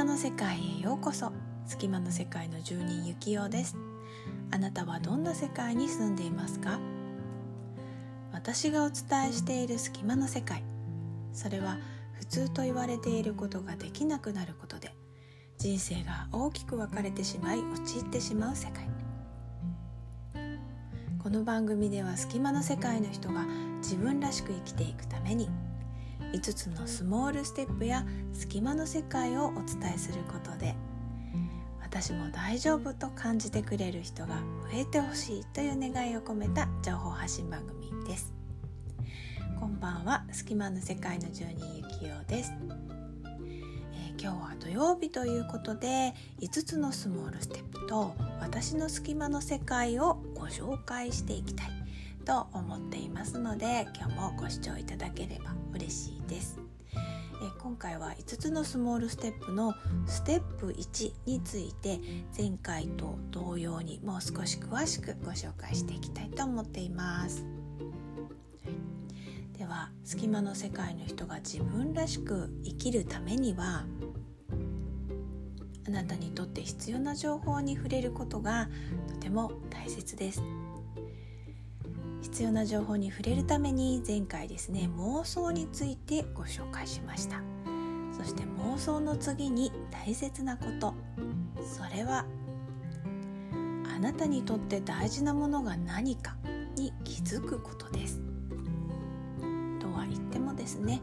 間の世界へようこそ。隙間の世界の住人ゆきおです。あなたはどんな世界に住んでいますか？私がお伝えしている隙間の世界。それは普通と言われていることができなくなることで人生が大きく分かれてしまい陥ってしまう世界。この番組では隙間の世界の人が自分らしく生きていくために5つのスモールステップや隙間の世界をお伝えすることで私も大丈夫と感じてくれる人が増えてほしいという願いを込めた情報発信番組です。こんばんは。隙間の世界の住人ゆきおです、えー、今日は土曜日ということで5つのスモールステップと私の隙間の世界をご紹介していきたいと思っていますので今日もご視聴いただければ嬉しいです。今回は5つのスモールステップのステップ1について前回と同様にもう少し詳しくご紹介していきたいと思っています。では隙間の世界の人が自分らしく生きるためにはあなたにとって必要な情報に触れることがとても大切です。必要な情報に触れるために前回ですね妄想についてご紹介しました。そして妄想の次に大切なこと。それはあなたにとって大事なものが何かに気づくことです。とは言ってもですね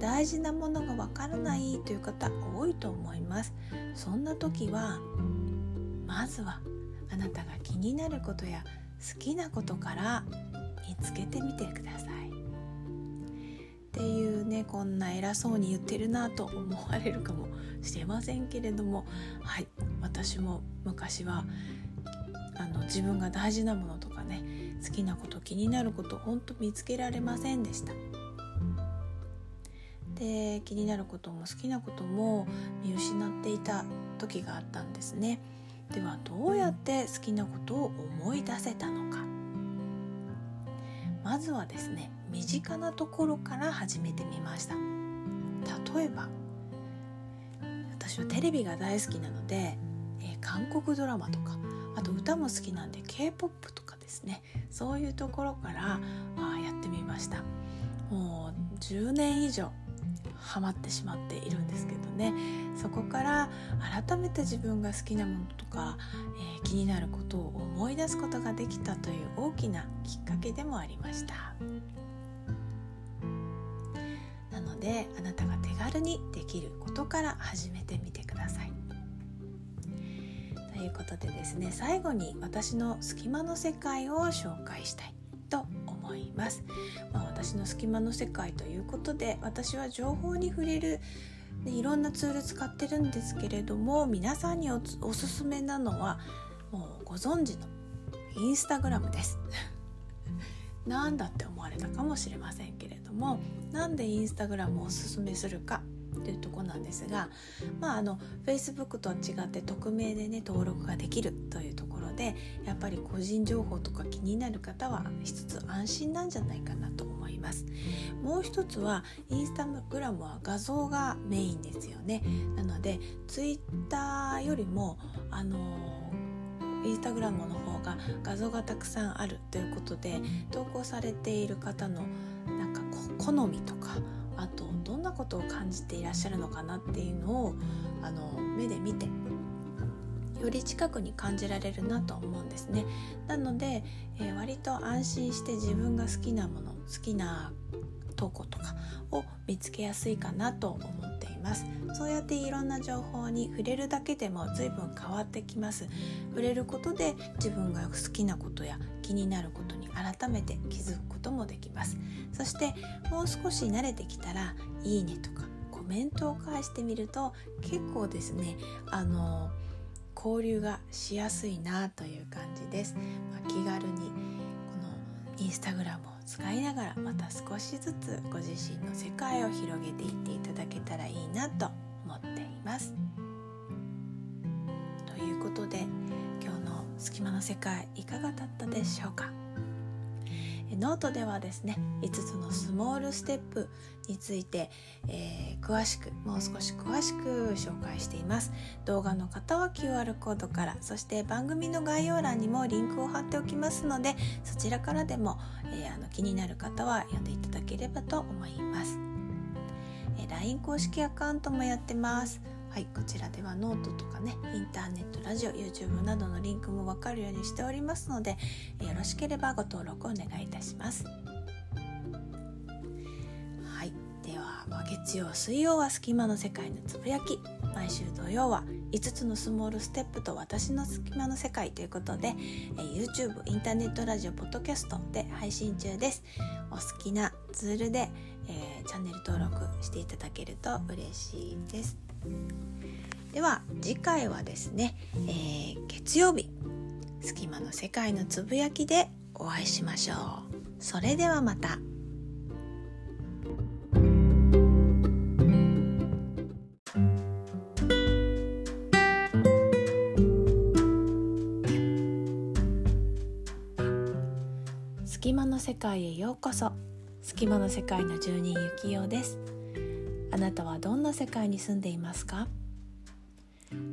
大事なものがわからないという方多いと思います。そんな時はまずはあなたが気になることや好きなことから見つけてみてください。っていうねこんな偉そうに言ってるなと思われるかもしれませんけれども。はい。私も昔はあの自分が大事なものとかね好きなこと気になることほんと見つけられませんでした。で気になることも好きなことも見失っていた時があったんですね。ではどうやって好きなことを思い出せたのか。まずはですね身近なところから始めてみました。例えば私はテレビが大好きなので、えー、韓国ドラマとかあと歌も好きなんで k p o p とかですね。そういうところからあやってみました。もう10年以上ハマってしまっているんですけどね。そこから改めて自分が好きなものとか、えー、気になることを思い出すことができたという大きなきっかけでもありました。なのであなたが手軽にできることから始めてみてください。ということでですね最後に私の隙間の世界を紹介したいと思います、まあ、私の隙間の世界ということで私は情報に触れるでいろんなツール使ってるんですけれども皆さんにおおすすめなのはもうご存知のインスタグラムです。なんだって思われたかもしれませんけれどもなんでインスタグラムをおすすめするかというとこなんですがまああの Facebook とは違って匿名でね登録ができるというところでやっぱり個人情報とか気になる方は一つ安心なんじゃないかなと思います。もう一つはインスタグラムは画像がメインですよね。なので Twitter よりもあのインスタグラムの方が画像がたくさんあるということで投稿されている方のなんか好みとかあとどんなことを感じていらっしゃるのかなっていうのをあの目で見てより近くに感じられるなと思うんですね。なので、えー、割と安心して自分が好きなもの好きな投稿とかを見つけやすいかなと思っています。そうやっていろんな情報に触れるだけでも随分変わってきます。触れることで自分が好きなことや気になることに改めて気づくこともできます。そしてもう少し慣れてきたらいいねとかコメントを返してみると結構ですねあの交流がしやすいなという感じです、まあ、気軽にこのインスタグラムを使いながらまた少しずつご自身の世界を広げていっていただけたらいいなと思っています。ということで今日の隙間の世界いかがだったでしょうか？ノートではですね5つのスモールステップについて、えー、詳しくもう少し詳しく紹介しています。動画の方は QR コードからそして番組の概要欄にもリンクを貼っておきますのでそちらからでも、えー、あの気になる方は読んでいただければと思います、え、LINE 公式アカウントもやってます。はい、こちらではノートとかねインターネットラジオ YouTube などのリンクも分かるようにしておりますのでよろしければご登録お願いいたします。はいでは、月曜水曜は隙間の世界のつぶやき。毎週土曜は5つのスモールステップと私の隙間の世界ということで、え YouTube インターネットラジオポッドキャストで配信中です。お好きなツールで、えー、チャンネル登録していただけると嬉しいです。では次回はですね、えー、月曜日隙間の世界のつぶやきでお会いしましょう。それではまた。隙間の世界へようこそ。隙間の世界の住人ゆきようです。あなたはどんな世界に住んでいますか？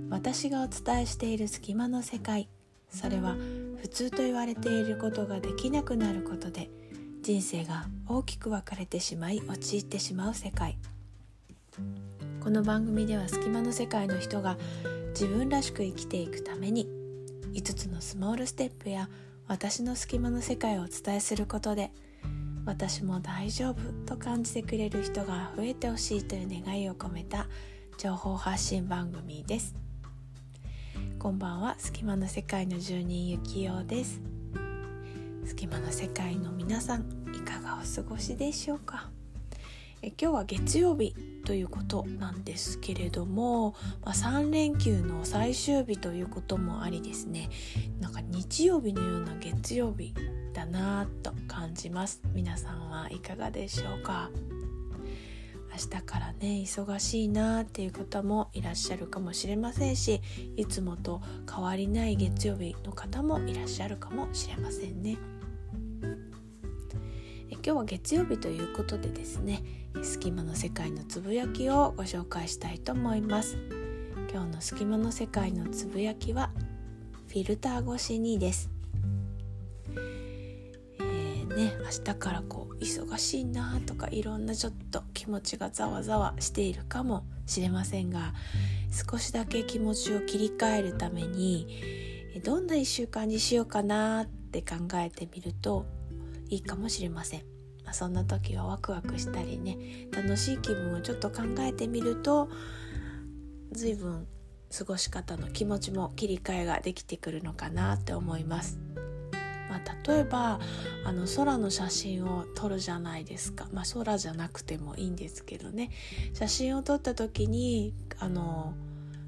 私がお伝えしている隙間の世界それは普通と言われていることができなくなることで人生が大きく分かれてしまい陥ってしまう世界。この番組では隙間の世界の人が自分らしく生きていくために5つのスモールステップや私の隙間の世界をお伝えすることで私も大丈夫と感じてくれる人が増えてほしいという願いを込めた情報発信番組です。こんばんは。隙間の世界の住人ゆきようです。隙間の世界の皆さんいかがお過ごしでしょうか？え今日は月曜日ということなんですけれども、まあ、3連休の最終日ということもありですね。なんか日曜日のような月曜日だなと感じます。皆さんはいかがでしょうか？明日からね忙しいなっていう方もいらっしゃるかもしれませんしいつもと変わりない月曜日の方もいらっしゃるかもしれませんね。え今日は月曜日ということでですね隙間の世界のつぶやきをご紹介したいと思います。今日の隙間の世界のつぶやきはフィルター越しにです。ね明日からこう忙しいなとかいろんなちょっと気持ちがざわざわしているかもしれませんが少しだけ気持ちを切り替えるためにどんな1週間にしようかなって考えてみるといいかもしれません。まあ、そんな時はワクワクしたりね楽しい気分をちょっと考えてみると随分過ごし方の気持ちも切り替えができてくるのかなって思います。まあ、例えばあの空の写真を撮るじゃないですか、まあ、空じゃなくてもいいんですけどね写真を撮った時にあの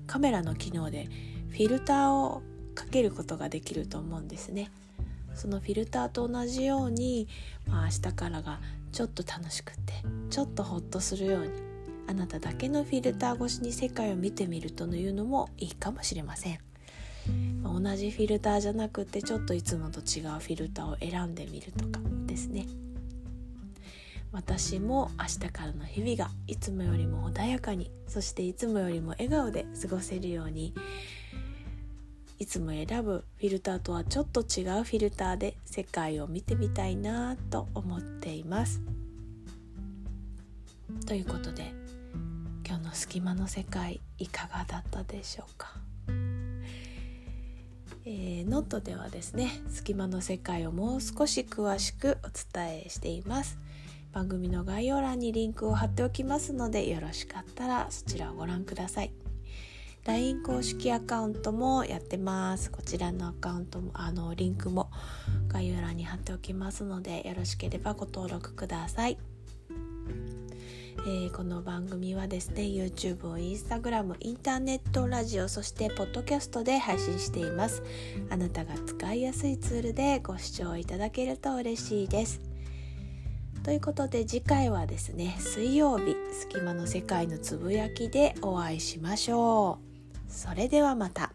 カメラの機能でフィルターをかけることができると思うんですね。そのフィルターと同じように、まあ、明日からがちょっと楽しくてちょっとホッとするようにあなただけのフィルター越しに世界を見てみるというのもいいかもしれません。同じフィルターじゃなくてちょっといつもと違うフィルターを選んでみるとかですね私も明日からの日々がいつもよりも穏やかにそしていつもよりも笑顔で過ごせるようにいつも選ぶフィルターとはちょっと違うフィルターで世界を見てみたいなと思っています。ということで今日の隙間の世界いかがだったでしょうか？えー、ノートではですね隙間の世界をもう少し詳しくお伝えしています。番組の概要欄にリンクを貼っておきますのでよろしかったらそちらをご覧ください。LINE 公式アカウントもやってます。こちらのアカウントもあのリンクも概要欄に貼っておきますのでよろしければご登録ください。えー、この番組はですね YouTube を、Instagram、インターネットラジオそしてポッドキャストで配信しています。あなたが使いやすいツールでご視聴いただけると嬉しいです。ということで次回はですね水曜日隙間の世界のつぶやきでお会いしましょう。それではまた。